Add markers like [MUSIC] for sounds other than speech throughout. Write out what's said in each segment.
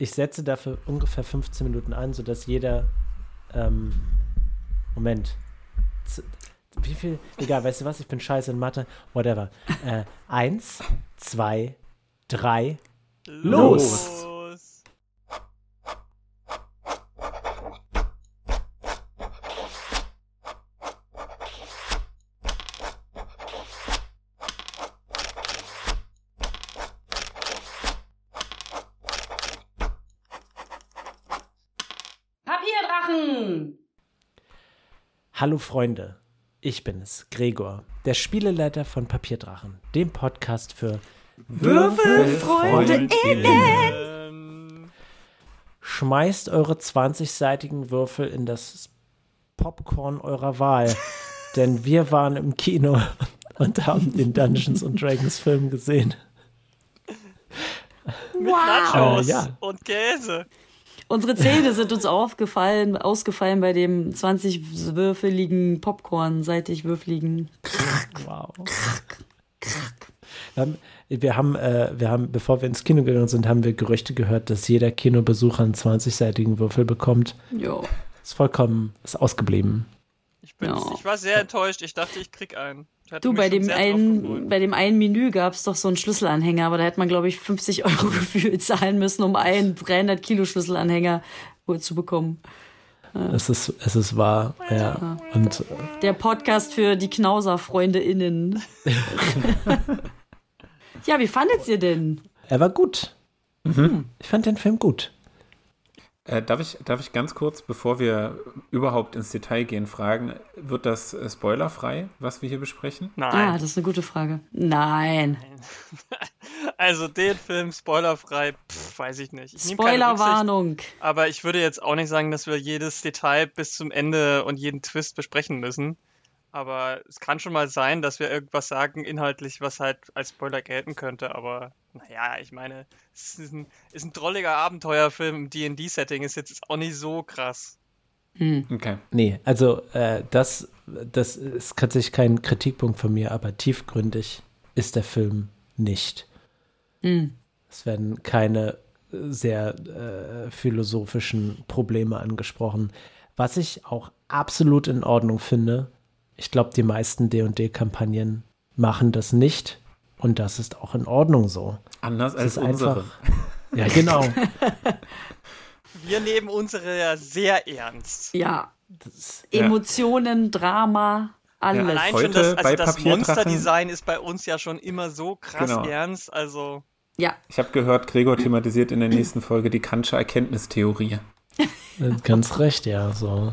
ich setze dafür ungefähr 15 Minuten ein, sodass jeder. Ähm, Moment. Z wie viel? Egal, weißt du was? Ich bin scheiße in Mathe. Whatever. Äh, eins, zwei, drei. Los! Los. Papierdrachen! Hallo Freunde, ich bin es, Gregor, der Spieleleiter von Papierdrachen, dem Podcast für Würfelfreunde Ähm, Schmeißt eure 20-seitigen Würfel in das Popcorn eurer Wahl, [LAUGHS] denn wir waren im Kino und haben den Dungeons and Dragons Film gesehen. mit Wow! Nachos Äh, ja. und Käse. Unsere Zähne sind uns aufgefallen, ausgefallen bei dem 20-würfeligen Popcorn, seitig würfeligen. Wow. Wir haben, wir haben, äh, wir haben, bevor wir ins Kino gegangen sind, haben wir Gerüchte gehört, dass jeder Kinobesucher einen 20-seitigen Würfel bekommt. Jo. Ist vollkommen, ist ausgeblieben. Ich, bin, Ja. ich war sehr enttäuscht. Ich dachte, ich krieg einen. Hatte Du, bei dem, einen, bei dem einen Menü gab es doch so einen Schlüsselanhänger, aber da hätte man, glaube ich, 50 [LAUGHS] Euro gefühlt zahlen müssen, um einen 300 Kilo Schlüsselanhänger wohl zu bekommen. Es ist, es ist wahr, ja. Und äh, Der Podcast für die Knauser-FreundeInnen. [LAUGHS] ja, wie fandet ihr denn? er war gut. Ich fand den Film gut. Äh, darf, ich, darf ich ganz kurz, bevor wir überhaupt ins Detail gehen, fragen, wird das äh, spoilerfrei, was wir hier besprechen? Ah, Nein. das ist eine gute Frage. Nein. [LAUGHS] Also den Film spoilerfrei, pff, weiß ich nicht. Ich Spoilerwarnung. Aber ich würde jetzt auch nicht sagen, dass wir jedes Detail bis zum Ende und jeden Twist besprechen müssen. Aber es kann schon mal sein, dass wir irgendwas sagen inhaltlich, was halt als Spoiler gelten könnte. Aber naja, ich meine, es ist ein, ist ein drolliger Abenteuerfilm im D&D-Setting, ist jetzt auch nicht so krass. Hm. Okay. Nee, also äh, das, das ist tatsächlich kein Kritikpunkt von mir, aber tiefgründig ist der Film nicht. Hm. Es werden keine sehr äh, philosophischen Probleme angesprochen. Was ich auch absolut in Ordnung finde, ich glaube, die meisten D&D-Kampagnen machen das nicht und das ist auch in Ordnung so. Anders als unsere. einfach. [LAUGHS] Ja, genau. [LAUGHS] Wir nehmen unsere ja sehr ernst. Ja. Das, Ja. Emotionen, Drama, alles. Allein Heute schon das, bei also das Papierdrachen- Monsterdesign ist bei uns ja schon immer so krass Genau. ernst. Also Ja. Ich habe gehört, Gregor thematisiert in der nächsten Folge die Kantsche Erkenntnistheorie. ganz recht, ja. So.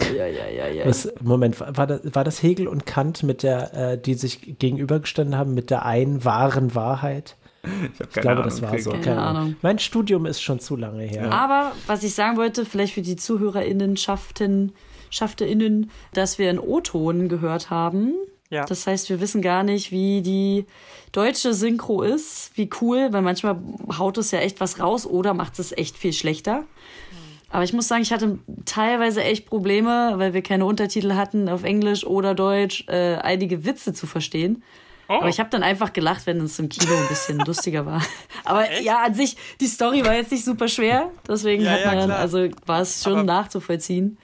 Ja, ja, ja, ja. Was, Moment, war das, war das Hegel und Kant mit der, äh, die sich gegenübergestanden haben, mit der einen wahren Wahrheit? Ich, Ich keine glaube, Ahnung, das war so. Gregor. Keine Ahnung. Mein Studium ist schon zu lange her. Aber was ich sagen wollte, vielleicht für die ZuhörerInnen schafften, SchaffteInnen, dass wir einen O-Ton gehört haben. ja. Das heißt, wir wissen gar nicht, wie die deutsche Synchro ist, wie cool, weil manchmal haut es ja echt was raus oder macht es echt viel schlechter. Aber ich muss sagen, ich hatte teilweise echt Probleme, weil wir keine Untertitel hatten auf Englisch oder Deutsch, äh, einige Witze zu verstehen. oh, Aber ich habe dann einfach gelacht, wenn es im Kino ein bisschen [LAUGHS] lustiger war. Aber Echt? ja, an sich, die Story war jetzt nicht super schwer. Deswegen Ja, hat ja, man dann, klar. also war es schon Aber- nachzuvollziehen.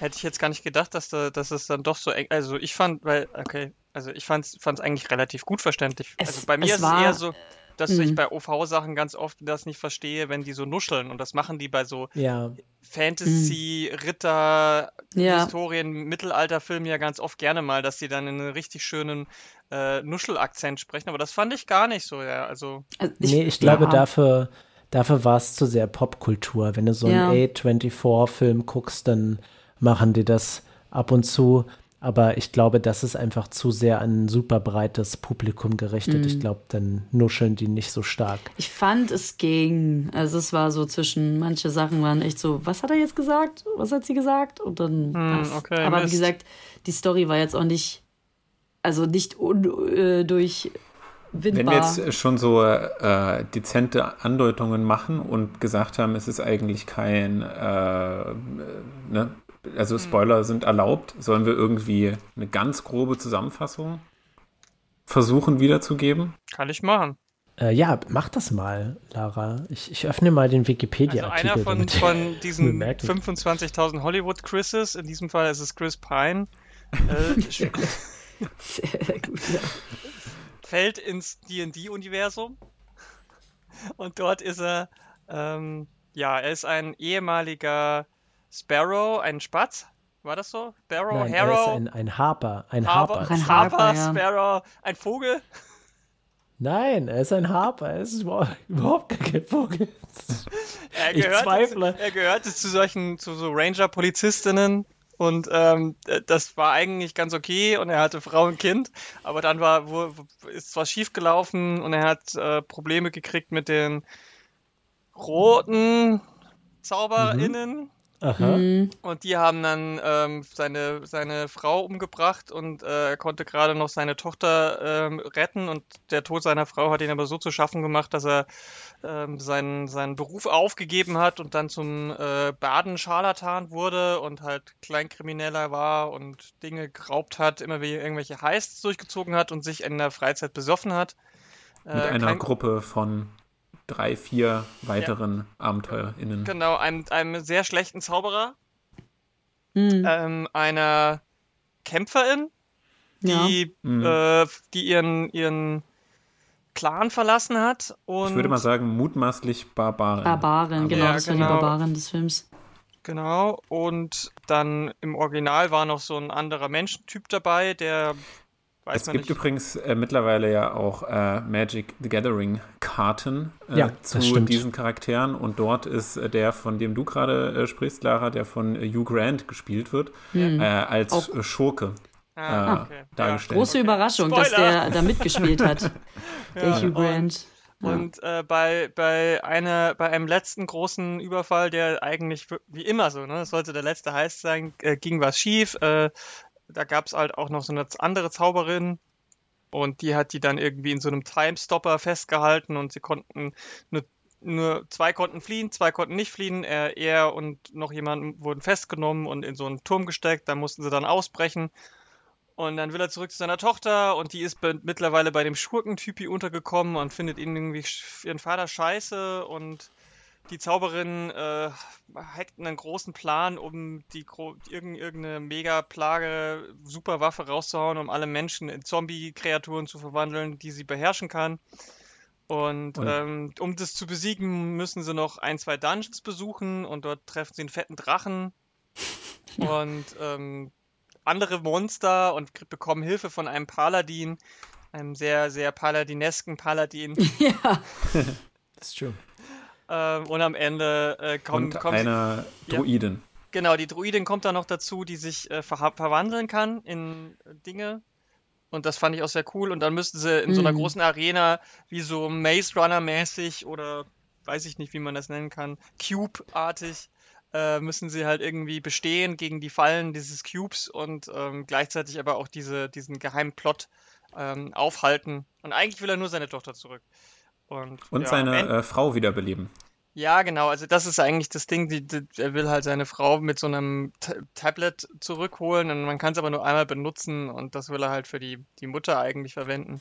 hätte ich jetzt gar nicht gedacht, dass, da, dass es dann doch so eng. Also ich fand, weil, okay, also ich fand es eigentlich relativ gut verständlich. Es- also bei mir es ist war- es eher so, dass ich Mhm. bei OV-Sachen ganz oft das nicht verstehe, wenn die so nuscheln. Und das machen die bei so Ja, Fantasy, Ritter, Ja. Historien, Mittelalterfilmen ja ganz oft gerne mal, dass die dann in einem richtig schönen äh, Nuschelakzent sprechen. Aber das fand ich gar nicht so, ja. Also, Also nee, ich glaube, dafür, dafür war es zu sehr Popkultur. Wenn du so einen Ja. A24-Film guckst, dann machen die das ab und zu. Aber ich glaube, das ist einfach zu sehr an ein super breites Publikum gerichtet. Mhm. Ich glaube, dann nuscheln die nicht so stark. Ich fand, es ging. Also es war so zwischen, manche Sachen waren echt so, was hat er jetzt gesagt? Was hat sie gesagt? Und dann Hm, was. okay, Aber Mist. wie gesagt, die Story war jetzt auch nicht, also nicht un, äh, durch Wenn wir jetzt schon so äh, dezente Andeutungen machen und gesagt haben, es ist eigentlich kein, äh, ne? Also Spoiler sind erlaubt, sollen wir irgendwie eine ganz grobe Zusammenfassung versuchen wiederzugeben? kann ich machen. Äh, ja, mach das mal, Lara. Ich, ich öffne mal den Wikipedia-Artikel. Also einer von, von [LAUGHS] diesen 25.000 Hollywood-Chrises, in diesem Fall ist es Chris Pine, äh, [LAUGHS] Sehr gut, ja. fällt ins D&D-Universum und dort ist er, ähm, ja, er ist ein ehemaliger Sparrow, ein Spatz, war das so? Sparrow, Nein, Harrow? Er ist ein, ein Harper. Ein Harper. Harper, ein Harper, Harper ja. Sparrow, ein Vogel. Nein, er ist ein Harper. Er ist überhaupt kein Vogel. [LAUGHS] Er gehört, ich zweifle. Er gehörte zu solchen, zu so Ranger-Polizistinnen und ähm, das war eigentlich ganz okay und er hatte Frau und Kind, aber dann war, wo, ist was schiefgelaufen und er hat äh, Probleme gekriegt mit den roten ZauberInnen. Mhm. Aha. Mhm. Und die haben dann ähm, seine, seine Frau umgebracht und äh, er konnte gerade noch seine Tochter ähm, retten und der Tod seiner Frau hat ihn aber so zu schaffen gemacht, dass er ähm, seinen, seinen Beruf aufgegeben hat und dann zum äh, Baden-Scharlatan wurde und halt Kleinkrimineller war und Dinge geraubt hat, immer wie irgendwelche Heists durchgezogen hat und sich in der Freizeit besoffen hat. Mit äh, einer. Gruppe von drei, vier weiteren ja. AbenteurerInnen. Genau, einem, einem sehr schlechten Zauberer, mhm. ähm, einer Kämpferin, die, ja. Mhm. äh, die ihren, ihren Clan verlassen hat. Und ich würde mal sagen, mutmaßlich Barbarin. Barbarin, genau, ja, das war die genau. Barbarin des Films. Genau, und dann im Original war noch so ein anderer Menschentyp dabei, der Weiß es gibt nicht. übrigens äh, mittlerweile ja auch äh, Magic the Gathering Karten äh, ja, zu diesen Charakteren und dort ist äh, der, von dem du gerade äh, sprichst, Lara, der von äh, Hugh Grant gespielt wird, mhm. als auch. Schurke. Ah, okay. dargestellt. Große Überraschung, Spoiler. dass der da mitgespielt hat, [LAUGHS] der ja, Hugh Grant. Und, ja. und bei, bei, einer, bei einem letzten großen Überfall, der eigentlich wie immer so, ne, das sollte der letzte heiß sein, ging was schief da gab es halt auch noch so eine andere Zauberin und die hat die dann irgendwie in so einem Timestopper festgehalten und sie konnten nur, nur zwei konnten fliehen, zwei konnten nicht fliehen. Er, er und noch jemand wurden festgenommen und in so einen Turm gesteckt. Da mussten sie dann ausbrechen. Und dann will er zurück zu seiner Tochter und die ist be mittlerweile bei dem Schurkentypi untergekommen und findet ihn irgendwie ihren Vater scheiße und die Zauberin äh, hackt einen großen Plan, um die irgendeine Mega-Plage, Superwaffe rauszuhauen, um alle Menschen in Zombie-Kreaturen zu verwandeln, die sie beherrschen kann. Und ähm, um das zu besiegen, müssen sie noch ein, zwei Dungeons besuchen und dort treffen sie einen fetten Drachen [LAUGHS] und ähm, andere Monster und bekommen Hilfe von einem Paladin, einem sehr, sehr paladinesken Paladin. [LAUGHS] Ja, das ist true. Ähm, und am Ende äh, kommt, und kommt eine Druidin. Ja, genau, die Druidin kommt dann noch dazu, die sich äh, ver verwandeln kann in Dinge. Und das fand ich auch sehr cool. Und dann müssten sie in mhm. so einer mhm. großen Arena, wie so Maze Runner-mäßig oder weiß ich nicht, wie man das nennen kann, Cube-artig, äh, müssen sie halt irgendwie bestehen gegen die Fallen dieses Cubes und ähm, gleichzeitig aber auch diese, diesen geheimen Plot ähm, aufhalten. Und eigentlich will er nur seine Tochter zurück. Und, und ja, seine äh, Frau wiederbeleben. Ja, genau. Also das ist eigentlich das Ding. Die, die, er will halt seine Frau mit so einem T Tablet zurückholen und man kann es aber nur einmal benutzen und das will er halt für die, die Mutter eigentlich verwenden.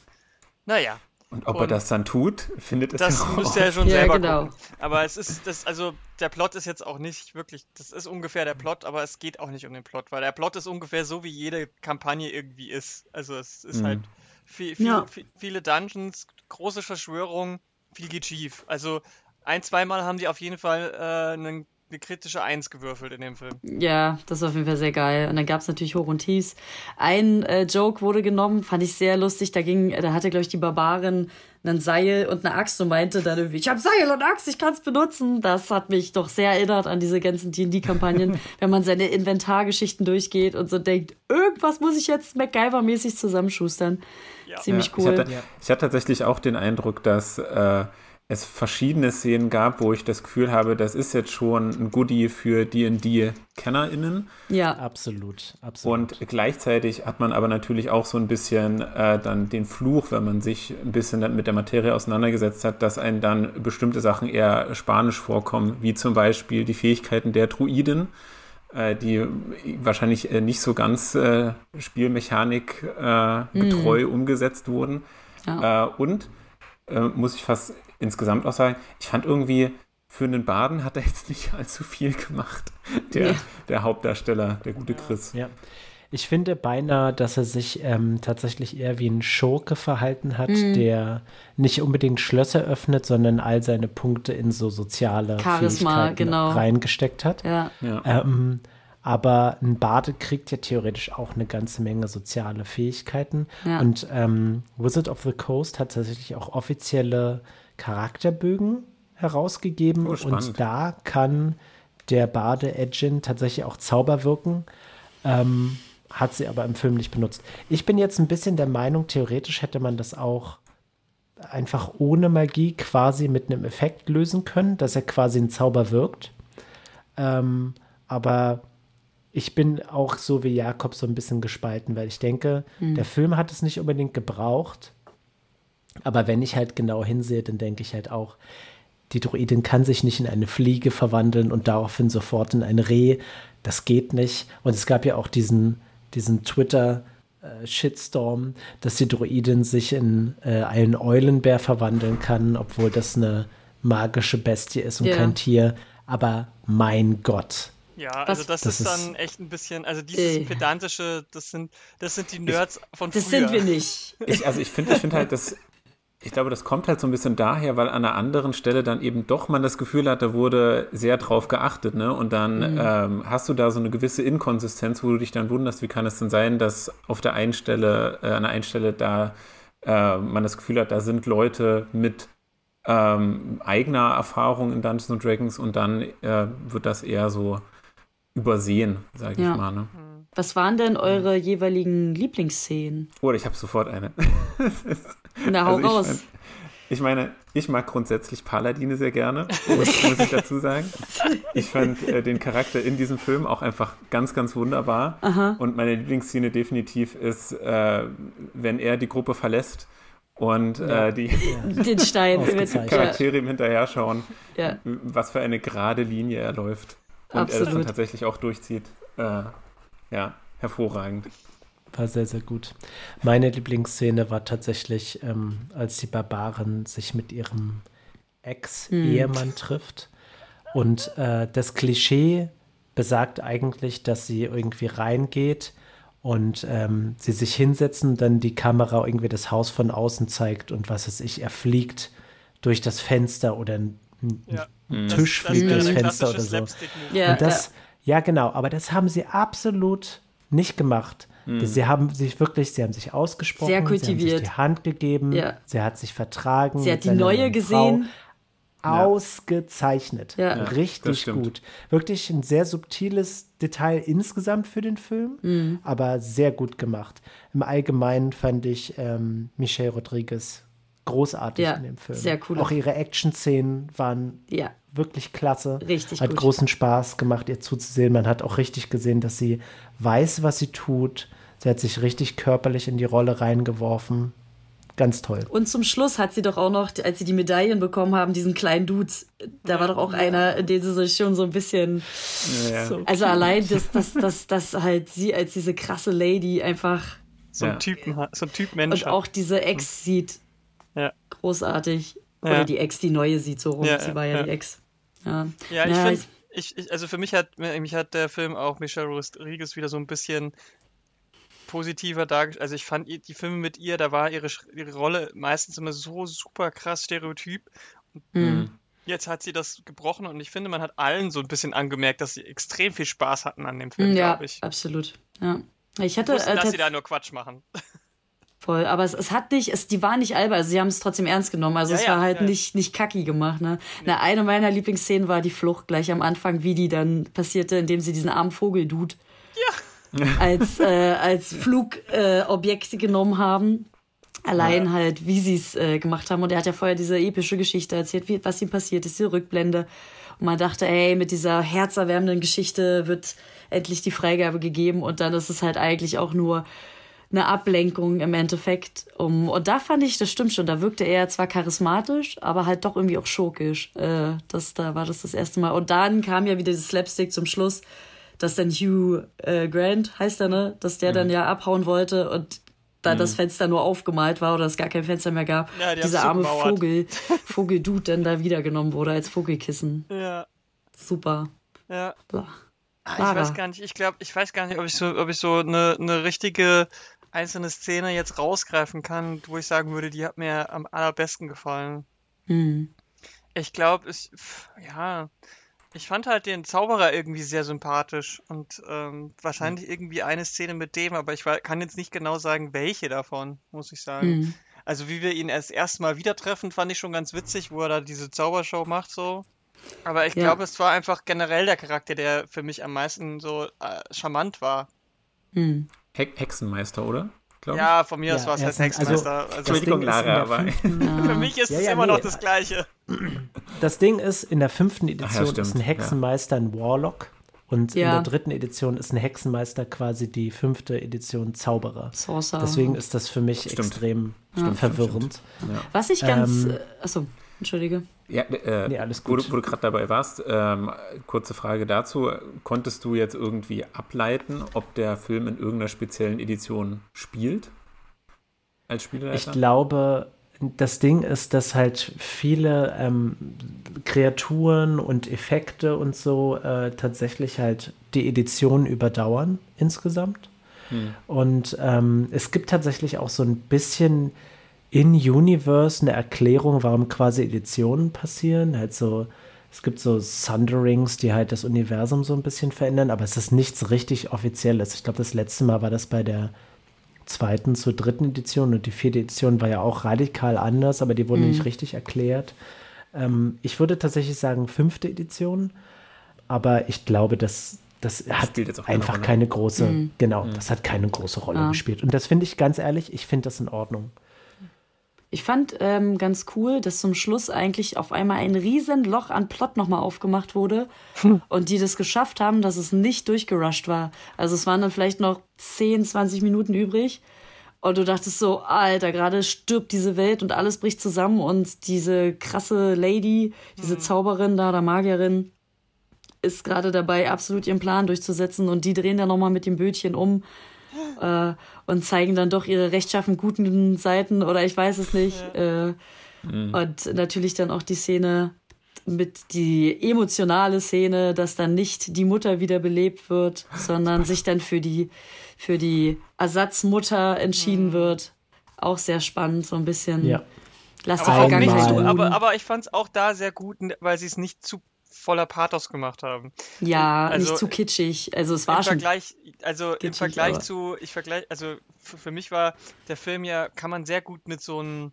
Naja. Und ob und er das dann tut, findet es Das müsste er schon ja, selber genau. gucken. Aber es ist das, also der Plot ist jetzt auch nicht wirklich, das ist ungefähr der Plot, aber es geht auch nicht um den Plot, weil der Plot ist ungefähr so, wie jede Kampagne irgendwie ist. Also es ist mhm. halt viel, viel, ja. viel, viele Dungeons, große Verschwörung, viel geht schief. Also ein, zweimal haben die auf jeden Fall äh, einen eine kritische Eins gewürfelt in dem Film. Ja, das war auf jeden Fall sehr geil. Und dann gab es natürlich Hoch und Tiefs. Ein äh, Joke wurde genommen, fand ich sehr lustig. Da ging, da hatte, glaube ich, die Barbarin ein Seil und eine Axt und meinte dann irgendwie, ich habe Seil und Axt, ich kann es benutzen. Das hat mich doch sehr erinnert an diese ganzen D&D-Kampagnen, [LAUGHS] wenn man seine Inventargeschichten durchgeht und so denkt, irgendwas muss ich jetzt MacGyver-mäßig zusammenschustern. Ja. Ziemlich cool. Ich hatte, ich hatte, tatsächlich auch den Eindruck, dass äh, es verschiedene Szenen gab, wo ich das Gefühl habe, das ist jetzt schon ein Goodie für D&D-KennerInnen. Ja, absolut, absolut. Und gleichzeitig hat man aber natürlich auch so ein bisschen äh, dann den Fluch, wenn man sich ein bisschen mit der Materie auseinandergesetzt hat, dass einem dann bestimmte Sachen eher spanisch vorkommen, wie zum Beispiel die Fähigkeiten der Druiden die wahrscheinlich äh, nicht so ganz äh, Spielmechanik äh, getreu mm. umgesetzt wurden. Ja. Äh, und äh, muss ich fast insgesamt auch sagen, ich fand irgendwie, für einen Baden hat er jetzt nicht [LAUGHS] allzu viel gemacht. Der, ja. der Hauptdarsteller, der gute Chris. Ja. Ich finde beinahe, dass er sich ähm, tatsächlich eher wie ein Schurke verhalten hat, mhm. der nicht unbedingt Schlösser öffnet, sondern all seine Punkte in so soziale Charisma genau. reingesteckt hat. Ja. ja. Ähm, aber ein Bade kriegt ja theoretisch auch eine ganze Menge soziale Fähigkeiten. Ja. Und ähm, Wizard of the Coast hat tatsächlich auch offizielle Charakterbögen herausgegeben. Oh, und da kann der Bade Edgin tatsächlich auch Zauber wirken. Ähm, hat sie aber im Film nicht benutzt. Ich bin jetzt ein bisschen der Meinung, theoretisch hätte man das auch einfach ohne Magie quasi mit einem Effekt lösen können, dass er quasi ein Zauber wirkt. Ähm, aber ich bin auch so wie Jakob so ein bisschen gespalten, weil ich denke, mhm. der Film hat es nicht unbedingt gebraucht. Aber wenn ich halt genau hinsehe, dann denke ich halt auch, die Druidin kann sich nicht in eine Fliege verwandeln und daraufhin sofort in ein Reh. Das geht nicht. Und es gab ja auch diesen, diesen Twitter- Shitstorm, dass die Druidin sich in äh, einen Eulenbär verwandeln kann, obwohl das eine magische Bestie ist und yeah. kein Tier. Aber mein Gott. Ja, also das, das ist, ist dann echt ein bisschen, also dieses äh. pedantische, das sind, das sind die Nerds ich, von früher. Das sind wir nicht. [LAUGHS] Ich, also ich finde, ich finde halt, dass ich glaube, das kommt halt so ein bisschen daher, weil an einer anderen Stelle dann eben doch man das Gefühl hat, da wurde sehr drauf geachtet, ne? Und dann mhm. ähm, hast du da so eine gewisse Inkonsistenz, wo du dich dann wunderst, wie kann es denn sein, dass auf der einen Stelle, äh, an der einen Stelle da äh, man das Gefühl hat, da sind Leute mit ähm, eigener Erfahrung in Dungeons and Dragons und dann äh, wird das eher so übersehen, sage ja. ich mal. Ne? Mhm. Was waren denn eure jeweiligen Lieblingsszenen? Oh, ich habe sofort eine. [LAUGHS] Na, hau also raus. Mein, ich meine, ich mag grundsätzlich Paladine sehr gerne, [LAUGHS] muss, muss ich dazu sagen. Ich fand äh, den Charakter in diesem Film auch einfach ganz, ganz wunderbar. Aha. Und meine Lieblingsszene definitiv ist, äh, wenn er die Gruppe verlässt und ja. äh, die [LAUGHS] den Stein Charaktere ihm hinterher schauen, ja. was für eine gerade Linie er läuft. Und Absolut. er das dann tatsächlich auch durchzieht. Äh, ja, hervorragend. War sehr, sehr gut. Meine Lieblingsszene war tatsächlich, ähm, als die Barbaren sich mit ihrem Ex-Ehemann hm. trifft. Und äh, das Klischee besagt eigentlich, dass sie irgendwie reingeht und ähm, sie sich hinsetzen, dann die Kamera irgendwie das Haus von außen zeigt und was es ich, er fliegt durch das Fenster oder ein, ja. Tisch das, fliegt das durchs Fenster oder so. Ja, und das, ja. Ja, genau, aber das haben sie absolut nicht gemacht. Mhm. Sie haben sich wirklich, sie haben sich ausgesprochen, Sehr kultiviert. sie haben sich die Hand gegeben, ja. sie hat sich vertragen. Sie hat die neue gesehen. Ausgezeichnet. Ja. Richtig gut. Wirklich ein sehr subtiles Detail insgesamt für den Film, mhm. aber sehr gut gemacht. Im Allgemeinen fand ich ähm, Michelle Rodriguez großartig ja, in dem Film. Sehr cool. Auch ihre Action-Szenen waren ja. wirklich klasse. Richtig Hat gut. großen Spaß gemacht, ihr zuzusehen. Man hat auch richtig gesehen, dass sie weiß, was sie tut. Sie hat sich richtig körperlich in die Rolle reingeworfen. Ganz toll. Und zum Schluss hat sie doch auch noch, als sie die Medaillen bekommen haben, diesen kleinen Dude, da war doch auch einer, in den sie sich schon so ein bisschen. Ja. So also allein, dass, dass, dass, dass halt sie als diese krasse Lady einfach. So ein Typen, so ein Typ Mensch. Und auch diese Ex sieht ja. Großartig. Oder ja. die Ex, die neue sieht so rum. Ja, Sie war ja, die Ex. Ja, ja ich finde, ich, ich, also für mich hat, mich hat der Film auch Michelle Rodriguez wieder so ein bisschen positiver dargestellt. Also ich fand die Filme mit ihr, da war ihre, ihre Rolle meistens immer so super krass stereotyp. Mhm. Jetzt hat sie das gebrochen und ich finde, man hat allen so ein bisschen angemerkt, dass sie extrem viel Spaß hatten an dem Film, ja, glaube ich. Absolut. Ja. Ich hatte, wussten, äh, dass sie da nur Quatsch machen. [LAUGHS] Voll, aber es, es hat nicht, es, die waren nicht albern, also sie haben es trotzdem ernst genommen, also ja, es war halt ja. nicht, nicht kacki gemacht, ne. Na, eine meiner Lieblingsszenen war die Flucht gleich am Anfang, wie die dann passierte, indem sie diesen armen Vogel Dude ja. [LAUGHS] als, äh, als Flugobjekt äh, genommen haben. Allein ja. halt, wie sie es äh, gemacht haben. Und er hat ja vorher diese epische Geschichte erzählt, wie, was ihm passiert ist, die Rückblende. Und man dachte, ey, mit dieser herzerwärmenden Geschichte wird endlich die Freigabe gegeben. Und dann ist es halt eigentlich auch nur eine Ablenkung im Endeffekt. Um, und da fand ich, das stimmt schon, da wirkte er zwar charismatisch, aber halt doch irgendwie auch schurkisch. Äh, das, da war das das erste Mal. Und dann kam ja wieder dieses Slapstick zum Schluss, dass dann Hugh äh, Grant heißt er, ne, dass der mhm. dann ja abhauen wollte und da mhm. das Fenster nur aufgemalt war oder es gar kein Fenster mehr gab, ja, die dieser arme Vogel, [LAUGHS] Vogeldude dann da wiedergenommen wurde als Vogelkissen. Ja. Super. Ja. Ah, ich weiß gar nicht, ich glaube, ich weiß gar nicht, ob ich so, ob ich so eine, eine richtige einzelne Szene jetzt rausgreifen kann, wo ich sagen würde, die hat mir am allerbesten gefallen. Mhm. Ich glaube, ich, ja, ich fand halt den Zauberer irgendwie sehr sympathisch und ähm, wahrscheinlich irgendwie eine Szene mit dem, aber ich kann jetzt nicht genau sagen, welche davon, muss ich sagen. Mhm. Also wie wir ihn erst erstmal wieder treffen, fand ich schon ganz witzig, wo er da diese Zaubershow macht so. Aber ich ja. glaube, es war einfach generell der Charakter, der für mich am meisten so äh, charmant war. Mhm. He Hexenmeister, oder? Ja, von mir aus war es halt Hexenmeister. Also, Entschuldigung, Lara, aber. [LAUGHS] für mich ist ja, es ja, immer nee. noch das Gleiche. Das Ding ist, in der fünften Edition ja, ist ein Hexenmeister ein Warlock. Und in der dritten Edition ist ein Hexenmeister quasi die fünfte Edition Zauberer. Sorcerer. Deswegen ist das für mich stimmt. extrem stimmt, verwirrend. Stimmt, Was ich ganz. Ähm, äh, achso, Entschuldige. Ja, äh, nee, alles gut. Wo, wo du gerade dabei warst, ähm, kurze Frage dazu. Konntest du jetzt irgendwie ableiten, ob der Film in irgendeiner speziellen Edition spielt? Als Spielleiter? Ich glaube, das Ding ist, dass halt viele ähm, Kreaturen und Effekte und so äh, tatsächlich halt die Edition überdauern insgesamt. Hm. Und ähm, es gibt tatsächlich auch so ein bisschen in-Universe eine Erklärung, warum quasi Editionen passieren. Halt so, es gibt so Sunderings, die halt das Universum so ein bisschen verändern, aber es ist nichts richtig Offizielles. Ich glaube, das letzte Mal war das bei der zweiten zur dritten Edition und die vierte Edition war ja auch radikal anders, aber die wurde mhm. nicht richtig erklärt. Ähm, ich würde tatsächlich sagen fünfte Edition, aber ich glaube, dass das hat einfach keine große, mhm. genau, mhm. das hat keine große Rolle ja. gespielt. Und das finde ich ganz ehrlich, ich finde das in Ordnung. Ich fand ähm, ganz cool, dass zum Schluss eigentlich auf einmal ein riesen Loch an Plot nochmal aufgemacht wurde hm. und die das geschafft haben, dass es nicht durchgerusht war. Also es waren dann vielleicht noch 10, 20 Minuten übrig und du dachtest so, Alter, gerade stirbt diese Welt und alles bricht zusammen und diese krasse Lady, diese hm. Zauberin da, oder Magierin, ist gerade dabei, absolut ihren Plan durchzusetzen und die drehen dann nochmal mit dem Bötchen um äh, und zeigen dann doch ihre rechtschaffen guten Seiten oder ich weiß es nicht. Ja. Äh, mhm. Und natürlich dann auch die Szene mit die emotionale Szene, dass dann nicht die Mutter wiederbelebt wird, sondern sich dann für die für die Ersatzmutter entschieden mhm. wird. Auch sehr spannend, so ein bisschen. Ja. Lass die Vergangenheit aber, aber ich fand es auch da sehr gut, weil sie es nicht zu voller Pathos gemacht haben. Ja, also, nicht zu kitschig. Also es war im schon. Vergleich, also kitschig, im Vergleich aber. zu, ich vergleich, also für, für, mich war der Film ja, kann man sehr gut mit so einem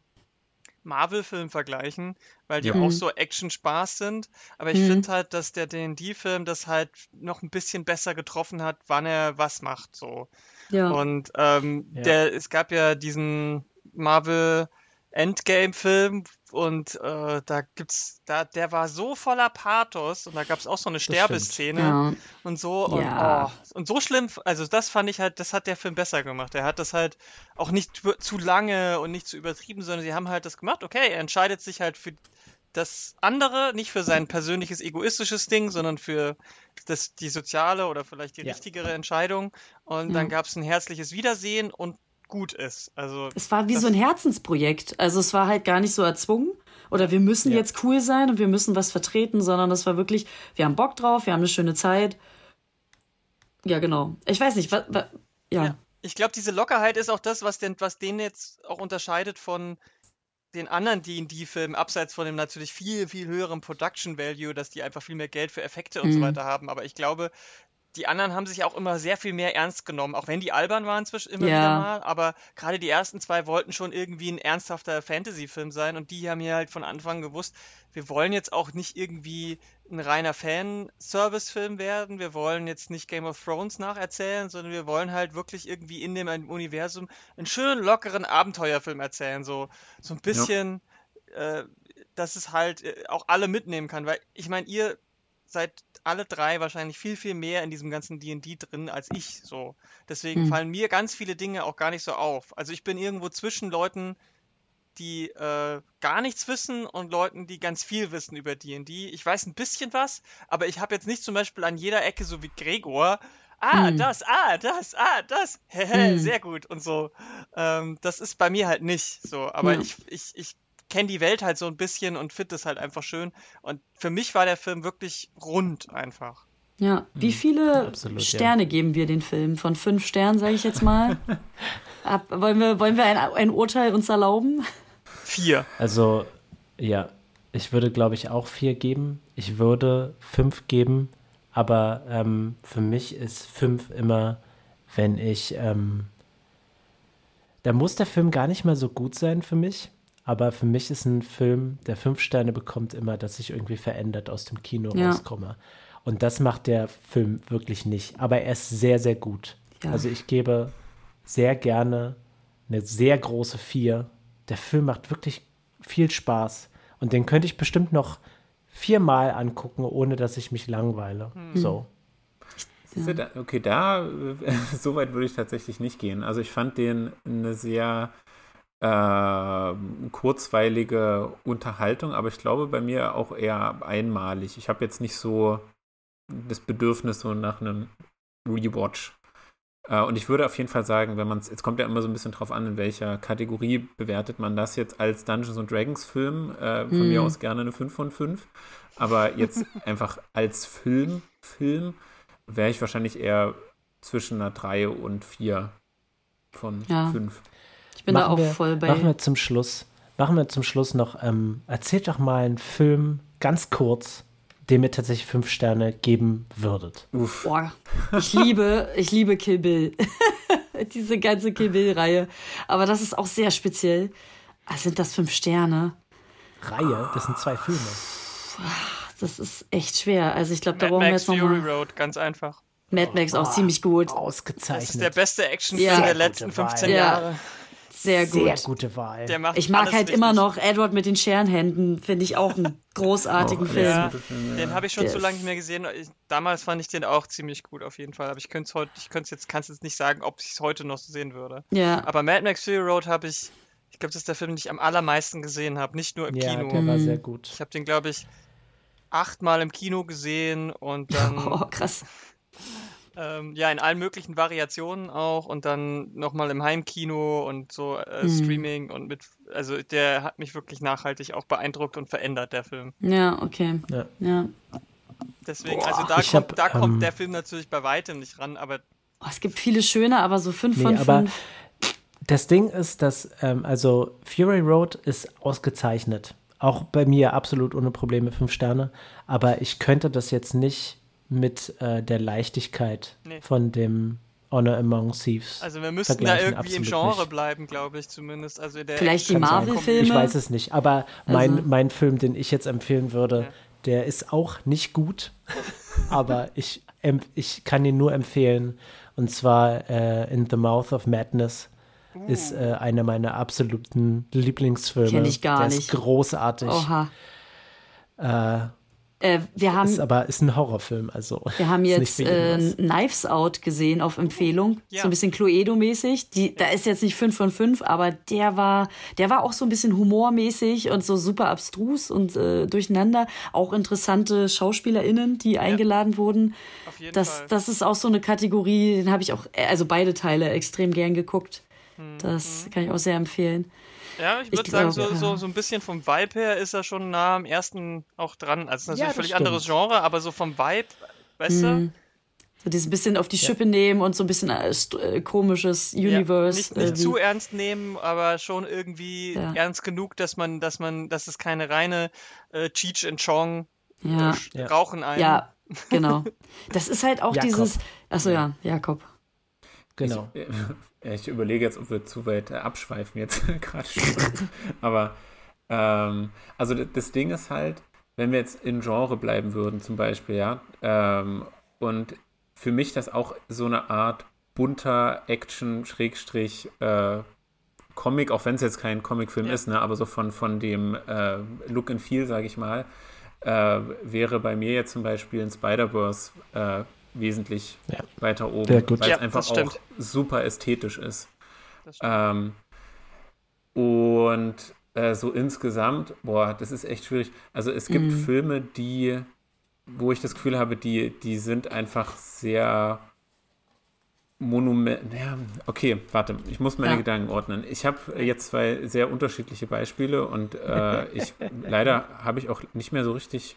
Marvel-Film vergleichen, weil die ja. auch mhm. so Action-Spaß sind. Aber ich mhm. finde halt, dass der D&D-Film das halt noch ein bisschen besser getroffen hat, wann er was macht, so. Ja. Und ähm, ja. der, es gab ja diesen Marvel Endgame-Film und äh, da gibt's, da, der war so voller Pathos und da gab es auch so eine Sterbeszene ja. und so und, ja. oh, und so schlimm, also das fand ich halt, das hat der Film besser gemacht. Er hat das halt auch nicht zu lange und nicht zu übertrieben, sondern sie haben halt das gemacht, okay, er entscheidet sich halt für das andere, nicht für sein persönliches egoistisches Ding, sondern für das, die soziale oder vielleicht die ja. richtigere Entscheidung. Und dann gab es ein herzliches Wiedersehen und gut ist. Also es war wie so ein Herzensprojekt. Also es war halt gar nicht so erzwungen oder wir müssen ja. jetzt cool sein und wir müssen was vertreten, sondern das war wirklich, wir haben Bock drauf, wir haben eine schöne Zeit. Ja, genau. Ich weiß nicht, was, was ja. ja. Ich glaube, diese Lockerheit ist auch das, was den, was den jetzt auch unterscheidet von den anderen D&D-Filmen, abseits von dem natürlich viel, viel höheren Production Value, dass die einfach viel mehr Geld für Effekte und mhm. so weiter haben. Aber ich glaube, die anderen haben sich auch immer sehr viel mehr ernst genommen, auch wenn die albern waren zwischen immer ja. wieder mal, aber gerade die ersten zwei wollten schon irgendwie ein ernsthafter Fantasy-Film sein und die haben hier halt von Anfang gewusst, wir wollen jetzt auch nicht irgendwie ein reiner Fan-Service-Film werden, wir wollen jetzt nicht Game of Thrones nacherzählen, sondern wir wollen halt wirklich irgendwie in dem Universum einen schönen, lockeren Abenteuerfilm erzählen, so, so ein bisschen, ja. äh, dass es halt äh, auch alle mitnehmen kann, weil ich meine, ihr seid alle drei wahrscheinlich viel, viel mehr in diesem ganzen D&D drin als ich so. Deswegen hm. fallen mir ganz viele Dinge auch gar nicht so auf. Also ich bin irgendwo zwischen Leuten, die äh, gar nichts wissen und Leuten, die ganz viel wissen über D&D. Ich weiß ein bisschen was, aber ich habe jetzt nicht zum Beispiel an jeder Ecke so wie Gregor ah, mhm. das, ah, das, ah, das, mhm. [LAUGHS] sehr gut und so. Ähm, das ist bei mir halt nicht so, aber ja. ich, ich, ich kenne die Welt halt so ein bisschen und finde es halt einfach schön. Und für mich war der Film wirklich rund einfach. Ja, wie mhm. viele Absolut, Sterne ja. geben wir den Film? Von fünf Sternen, sage ich jetzt mal. [LAUGHS] Ab, wollen wir, wollen wir ein, ein Urteil uns erlauben? Vier. Also, ja, ich würde, glaube ich, auch vier geben. Ich würde fünf geben, aber ähm, für mich ist fünf immer, wenn ich. Ähm, da muss der Film gar nicht mal so gut sein für mich, aber für mich ist ein Film, der fünf Sterne bekommt, immer, dass ich irgendwie verändert aus dem Kino ja. rauskomme. Und das macht der Film wirklich nicht. Aber er ist sehr, sehr gut. Ja. Also ich gebe sehr gerne eine sehr große Vier. Der Film macht wirklich viel Spaß. Und den könnte ich bestimmt noch viermal angucken, ohne dass ich mich langweile. Mhm. So. Ja. Okay, da, [LAUGHS] so weit würde ich tatsächlich nicht gehen. Also ich fand den eine sehr äh, kurzweilige Unterhaltung, aber ich glaube bei mir auch eher einmalig. Ich habe jetzt nicht so das Bedürfnis so nach einem Rewatch. Äh, und ich würde auf jeden Fall sagen, wenn man es, jetzt kommt ja immer so ein bisschen drauf an, in welcher Kategorie bewertet man das jetzt als Dungeons and Dragons Film. Äh, von mm. mir aus gerne eine 5 von 5. Aber jetzt [LAUGHS] einfach als Film, Film wäre ich wahrscheinlich eher zwischen einer 3 und 4 von ja. 5. Ich bin machen da auch wir, voll bei. Machen wir zum Schluss, machen wir zum Schluss noch, ähm, erzählt doch mal einen Film ganz kurz, dem ihr tatsächlich fünf Sterne geben würdet. Uff. Boah, ich liebe, ich liebe Kill Bill. [LAUGHS] Diese ganze Kill Bill-Reihe. Aber das ist auch sehr speziell. Ah, sind das fünf Sterne? Reihe? Das sind zwei Filme. Das ist echt schwer. Also ich glaube, da brauchen wir jetzt nochmal... Fury Road, ganz einfach. Mad Max oh, auch ziemlich gut. Ausgezeichnet. Das ist der beste Actionfilm ja. der letzten 15 Jahre. Sehr gut. Sehr gute Wahl. ich mag halt richtig. immer noch Edward mit den Scherenhänden, finde ich auch einen [LAUGHS] großartigen oh, Film. Ja, den habe ich schon der so lange nicht mehr gesehen. Ich, damals fand ich den auch ziemlich gut auf jeden Fall, aber ich könnte es heute, ich könnte jetzt, kann es jetzt nicht sagen, ob ich es heute noch so sehen würde. Ja. Aber Mad Max Fury Road habe ich, ich glaube, das ist der Film, den ich am allermeisten gesehen habe, nicht nur im ja, Kino. Der war sehr gut. Ich habe den, glaube ich, achtmal im Kino gesehen und dann. [LAUGHS] Oh, krass. Ähm, ja, in allen möglichen Variationen auch und dann nochmal im Heimkino und so äh, mhm. Streaming und mit, also der hat mich wirklich nachhaltig auch beeindruckt und verändert, der Film. Ja, okay. Ja. ja. Deswegen, Boah, also da, kommt, hab, da ähm, kommt der Film natürlich bei weitem nicht ran, aber. Oh, es gibt viele schöne, aber so fünf nee, von fünf. Aber das Ding ist, dass, ähm, also Fury Road ist ausgezeichnet. Auch bei mir absolut ohne Probleme fünf Sterne. Aber ich könnte das jetzt nicht mit äh, der Leichtigkeit nee. von dem Honor Among Thieves. Also wir müssten da irgendwie im Genre nicht. bleiben, glaube ich zumindest. Also der Vielleicht die Marvel-Filme? Ich weiß es nicht, aber mein, also. mein Film, den ich jetzt empfehlen würde, ja. der ist auch nicht gut, [LAUGHS] aber ich, ich kann ihn nur empfehlen. Und zwar äh, In the Mouth of Madness. Uh. Ist äh, einer meiner absoluten Lieblingsfilme. Kenn ich gar der nicht. Ist großartig. Oha. Äh, äh, wir haben, ist aber ist ein Horrorfilm, also. Wir haben [LAUGHS] jetzt äh, Knives Out gesehen auf Empfehlung, ja. so ein bisschen Cluedo-mäßig. Die, da ist jetzt nicht 5 von 5, aber der war, der war auch so ein bisschen humormäßig und so super abstrus und äh, durcheinander. Auch interessante SchauspielerInnen, die ja. eingeladen wurden. Auf jeden das, Fall. das ist auch so eine Kategorie, den habe ich auch, also beide Teile extrem gern geguckt. Hm, das hm. kann ich auch sehr empfehlen. Ja, ich würde sagen, so, so, so ein bisschen vom Vibe her ist er schon nah am ersten auch dran. Also, natürlich ja, völlig stimmt. anderes Genre, aber so vom Vibe, weißt hm. du? So dieses bisschen auf die Schippe ja. nehmen und so ein bisschen äh, äh komisches Universe. Ja, nicht, nicht zu ernst nehmen, aber schon irgendwie ja. ernst genug, dass man, dass man, dass es keine reine äh, Cheech and Chong ja. äh, rauchen ein. Ja, genau. [LAUGHS] Das ist halt auch dieses. Achso, ja, Jakob. Genau. Ich, ich überlege jetzt, ob wir zu weit äh, abschweifen jetzt [LAUGHS] gerade schon. Aber ähm, also das Ding ist halt, wenn wir jetzt in Genre bleiben würden, zum Beispiel, ja, ähm, und für mich das auch so eine Art bunter Action Schrägstrich äh, Comic, auch wenn es jetzt kein Comicfilm ja. ist, ne, aber so von, von dem äh, Look and Feel, sage ich mal, äh, wäre bei mir jetzt zum Beispiel ein Spider-Verse äh, wesentlich ja. weiter oben, weil es ja, einfach auch super ästhetisch ist. Ähm, und äh, so insgesamt, boah, das ist echt schwierig. Also es gibt mhm. Filme, die, wo ich das Gefühl habe, die, die sind einfach sehr Monument. Ja, okay, warte, ich muss meine Ja. Gedanken ordnen. Ich habe jetzt zwei sehr unterschiedliche Beispiele und äh, [LAUGHS] ich leider habe ich auch nicht mehr so richtig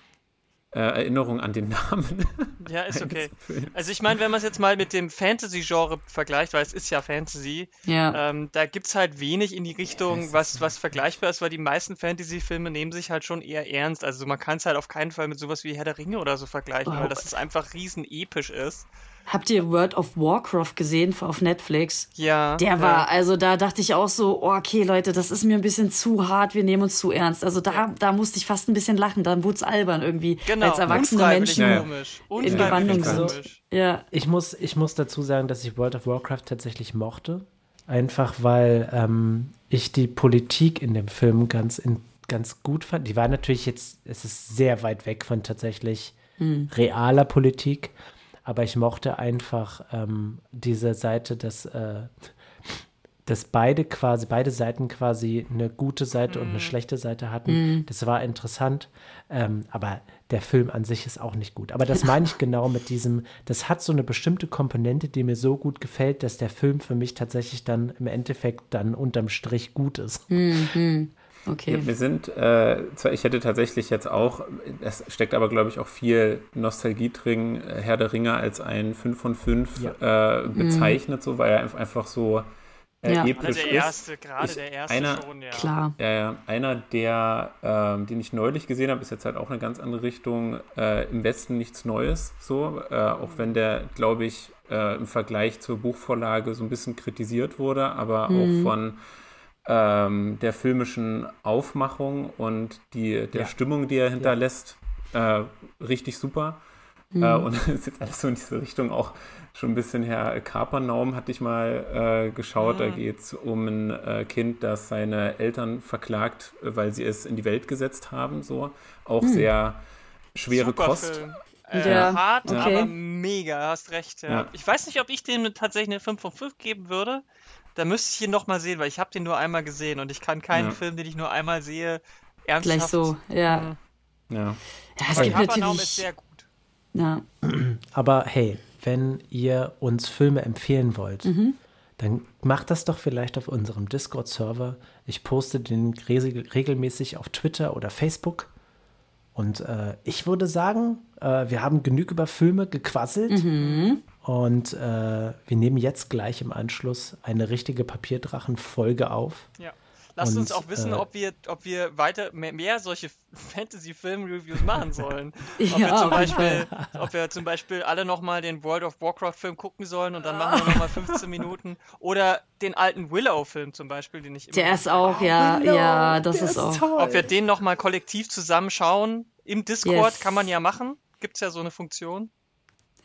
äh, Erinnerung an den Namen. [LAUGHS] Ja, ist okay. Also ich meine, wenn man es jetzt mal mit dem Fantasy-Genre vergleicht, weil es ist ja Fantasy, Ja. ähm, da gibt es halt wenig in die Richtung, was, was vergleichbar ist, weil die meisten Fantasy-Filme nehmen sich halt schon eher ernst. Also man kann es halt auf keinen Fall mit sowas wie Herr der Ringe oder so vergleichen, Oh. weil das ist einfach riesen episch ist. Habt ihr World of Warcraft gesehen auf Netflix? Ja. Der ja. war, also da dachte ich auch so, oh, okay, Leute, das ist mir ein bisschen zu hart, wir nehmen uns zu ernst. Also da, da musste ich fast ein bisschen lachen, dann wurde es albern irgendwie, Genau, als erwachsene Menschen Ja, ja. komisch. in Gewandung sind. komisch. Ja, Ich muss, ich muss dazu sagen, dass ich World of Warcraft tatsächlich mochte. Einfach weil ähm, ich die Politik in dem Film ganz, in, ganz gut fand. Die war natürlich jetzt, es ist sehr weit weg von tatsächlich realer Politik. Aber ich mochte einfach ähm, diese Seite, dass, äh, dass beide quasi, beide Seiten quasi eine gute Seite und eine schlechte Seite hatten. Das war interessant. Ähm, aber der Film an sich ist auch nicht gut. Aber das meine ich genau mit diesem, das hat so eine bestimmte Komponente, die mir so gut gefällt, dass der Film für mich tatsächlich dann im Endeffekt dann unterm Strich gut ist. Okay. Wir sind, äh, zwar, ich hätte tatsächlich jetzt auch, es steckt aber, glaube ich, auch viel Nostalgie drin, äh, Herr der Ringe als ein 5 von 5 äh, bezeichnet, so, weil er einfach- so äh, Ja. Also episch der ist. erste, gerade Ich- der erste einer- schon, ja. Klar. Ja, ja, einer der, ähm, den ich neulich gesehen habe, ist jetzt halt auch eine ganz andere Richtung. Äh, Im Westen nichts Neues, so. Äh, auch wenn der, glaube ich, äh, im Vergleich zur Buchvorlage so ein bisschen kritisiert wurde, aber auch von ähm, der filmischen Aufmachung und die, der Ja. Stimmung, die er hinterlässt, äh, richtig super. Äh, und [LAUGHS] es ist jetzt alles so in diese Richtung auch schon ein bisschen her. Kapernaum hatte ich mal äh, geschaut. Da geht es um ein äh, Kind, das seine Eltern verklagt, weil sie es in die Welt gesetzt haben. So auch sehr schwere Super Kost. Film. Äh, Ja, hart, okay. aber mega, hast recht. Ja. Ja. Ich weiß nicht, ob ich dem tatsächlich eine 5 von 5 geben würde. Da müsste ich ihn nochmal sehen, weil ich habe den nur einmal gesehen und ich kann keinen Ja. Film, den ich nur einmal sehe, ernsthaft. Gleich so, ja. Ja. Ja, es Aber gibt Kapernaum ist sehr natürlich. gut. Ja. [CLEARS THROAT] Aber hey, wenn ihr uns Filme empfehlen wollt, Mhm. dann macht das doch vielleicht auf unserem Discord-Server. Ich poste den regel- regelmäßig auf Twitter oder Facebook. Und äh, ich würde sagen, äh, wir haben genug über Filme gequasselt. Mhm. Und äh, wir nehmen jetzt gleich im Anschluss eine richtige Papierdrachen-Folge auf. Ja. Lasst uns auch wissen, äh, ob wir, ob wir weiter mehr, mehr solche Fantasy-Film-Reviews machen sollen. Ja, [LAUGHS] Ob, wir zum Beispiel, ob wir zum Beispiel alle nochmal den World of Warcraft-Film gucken sollen und dann machen wir nochmal 15 Minuten. Oder den alten Willow-Film zum Beispiel, den ich immer Der ist auch, ja, Willow, ja, das der ist auch. toll. Ob wir den nochmal kollektiv zusammenschauen. Im Discord Yes. kann man ja machen. Gibt es ja so eine Funktion.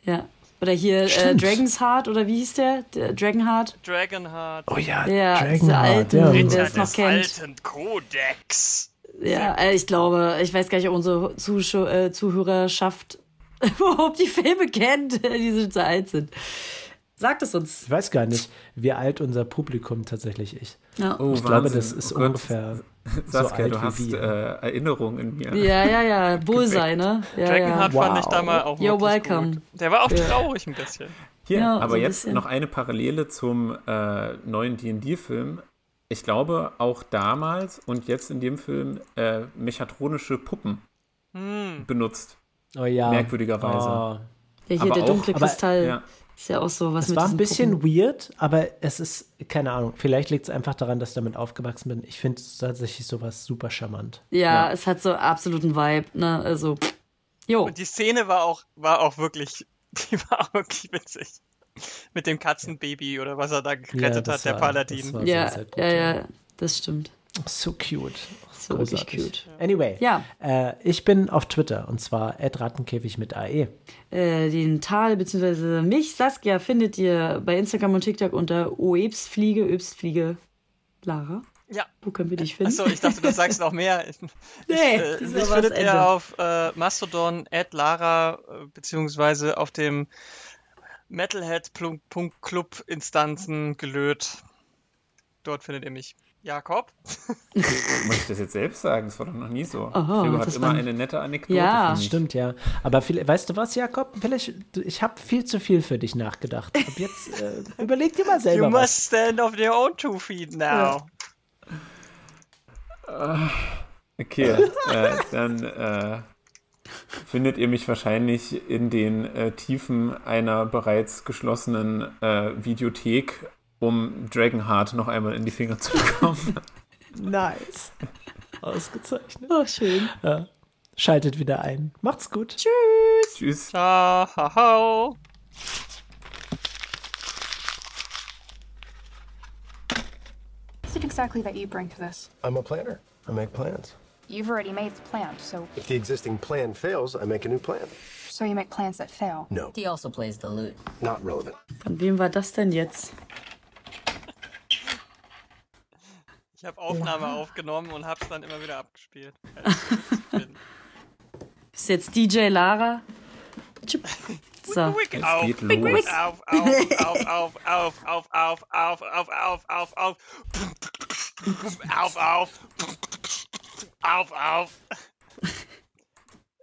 Ja. Oder hier äh. Dragon's Heart, oder wie hieß der? der Dragonheart? Dragonheart. Oh ja, Ja, Dragonheart. alten- Ja. Ritter es noch des kennt. alten Kodex. Ja, äh, ich glaube, ich weiß gar nicht, ob unsere Zuschau äh, Zuhörerschaft [LAUGHS] überhaupt die Filme kennt, die so zu alt sind. Sagt es uns. Ich weiß gar nicht, wie alt unser Publikum tatsächlich ist. Ja, Oh, Ich glaube, Wahnsinn. das ist Oh ungefähr [LAUGHS] Saskia, alt du hast äh, Erinnerungen in mir. ja, ja, ja. [LAUGHS] Bullseye, ne? Ja, Dragonheart ja. fand ich Wow. da mal auch You're welcome. gut. Der war auch traurig ein bisschen. Hier, Ja, aber so jetzt bisschen. noch eine Parallele zum äh, neuen D&D-Film. Ich glaube, auch damals und jetzt in dem Film äh, mechatronische Puppen Hm. benutzt. Oh ja. Merkwürdigerweise. Oh. Ja, hier Aber der auch- dunkle aber- Kristall. Ja. Ist ja auch so was Es mit war ein bisschen Puppen. weird, aber es ist, keine Ahnung, vielleicht liegt es einfach daran, dass ich damit aufgewachsen bin. Ich finde tatsächlich sowas super charmant. Ja, Ja. es hat so absoluten Vibe, ne? Also, jo. Und die Szene war auch, war auch wirklich, [LAUGHS] die war auch wirklich witzig. Mit dem Katzenbaby oder was er da gerettet das hat, der war- Paladin. das war Ja, ja, ja, das stimmt. So cute. So wirklich Großartig. cute. Anyway, Ja. äh, ich bin auf Twitter und zwar Rattenkäfig mit AE. Äh, den Tal bzw. mich, Saskia, findet ihr bei Instagram und TikTok unter oebsfliege, öbsfliege. Lara, Ja. wo können wir dich finden? Achso, ich dachte, du sagst noch mehr. [LAUGHS] Ich, Nee, äh, das mich war das findet Ende. ihr auf äh, Mastodon at Lara äh, beziehungsweise auf dem Metalhead.club Instanzen gelöt. Dort findet ihr mich. Jakob? [LAUGHS] Muss ich das jetzt selbst sagen? Das war doch noch nie so. Oh, Gregor hat immer eine nette Anekdote. Ja. Stimmt, ja. Aber viel, weißt du was, Jakob? Vielleicht, ich habe viel zu viel für dich nachgedacht. Ab jetzt äh, [LAUGHS] überleg dir mal You selber must was. stand on your own two feet now. Okay, [LAUGHS] äh, dann äh, findet ihr mich wahrscheinlich in den äh, Tiefen einer bereits geschlossenen äh, Videothek, um Dragonheart noch einmal in die Finger zu bekommen. [LAUGHS] Nice. Ausgezeichnet. Ach, schön. Ja. Schaltet wieder ein. Macht's gut. Tschüss. Ciao. What is it exactly that you bring to this? I'm a planner. I make plans. You've already made the plan, so If the existing plan fails, I make a new plan. so you make plans that fail. No, He also plays the lute. not relevant. Von wem war das denn jetzt? Ich habe Aufnahme aufgenommen und hab's dann immer wieder abgespielt. Ist jetzt DJ Lara? So. Wick, Es auf, geht los. auf, auf, auf, auf, auf, auf, auf, auf, auf, auf, auf, auf, auf, auf, auf, auf, auf.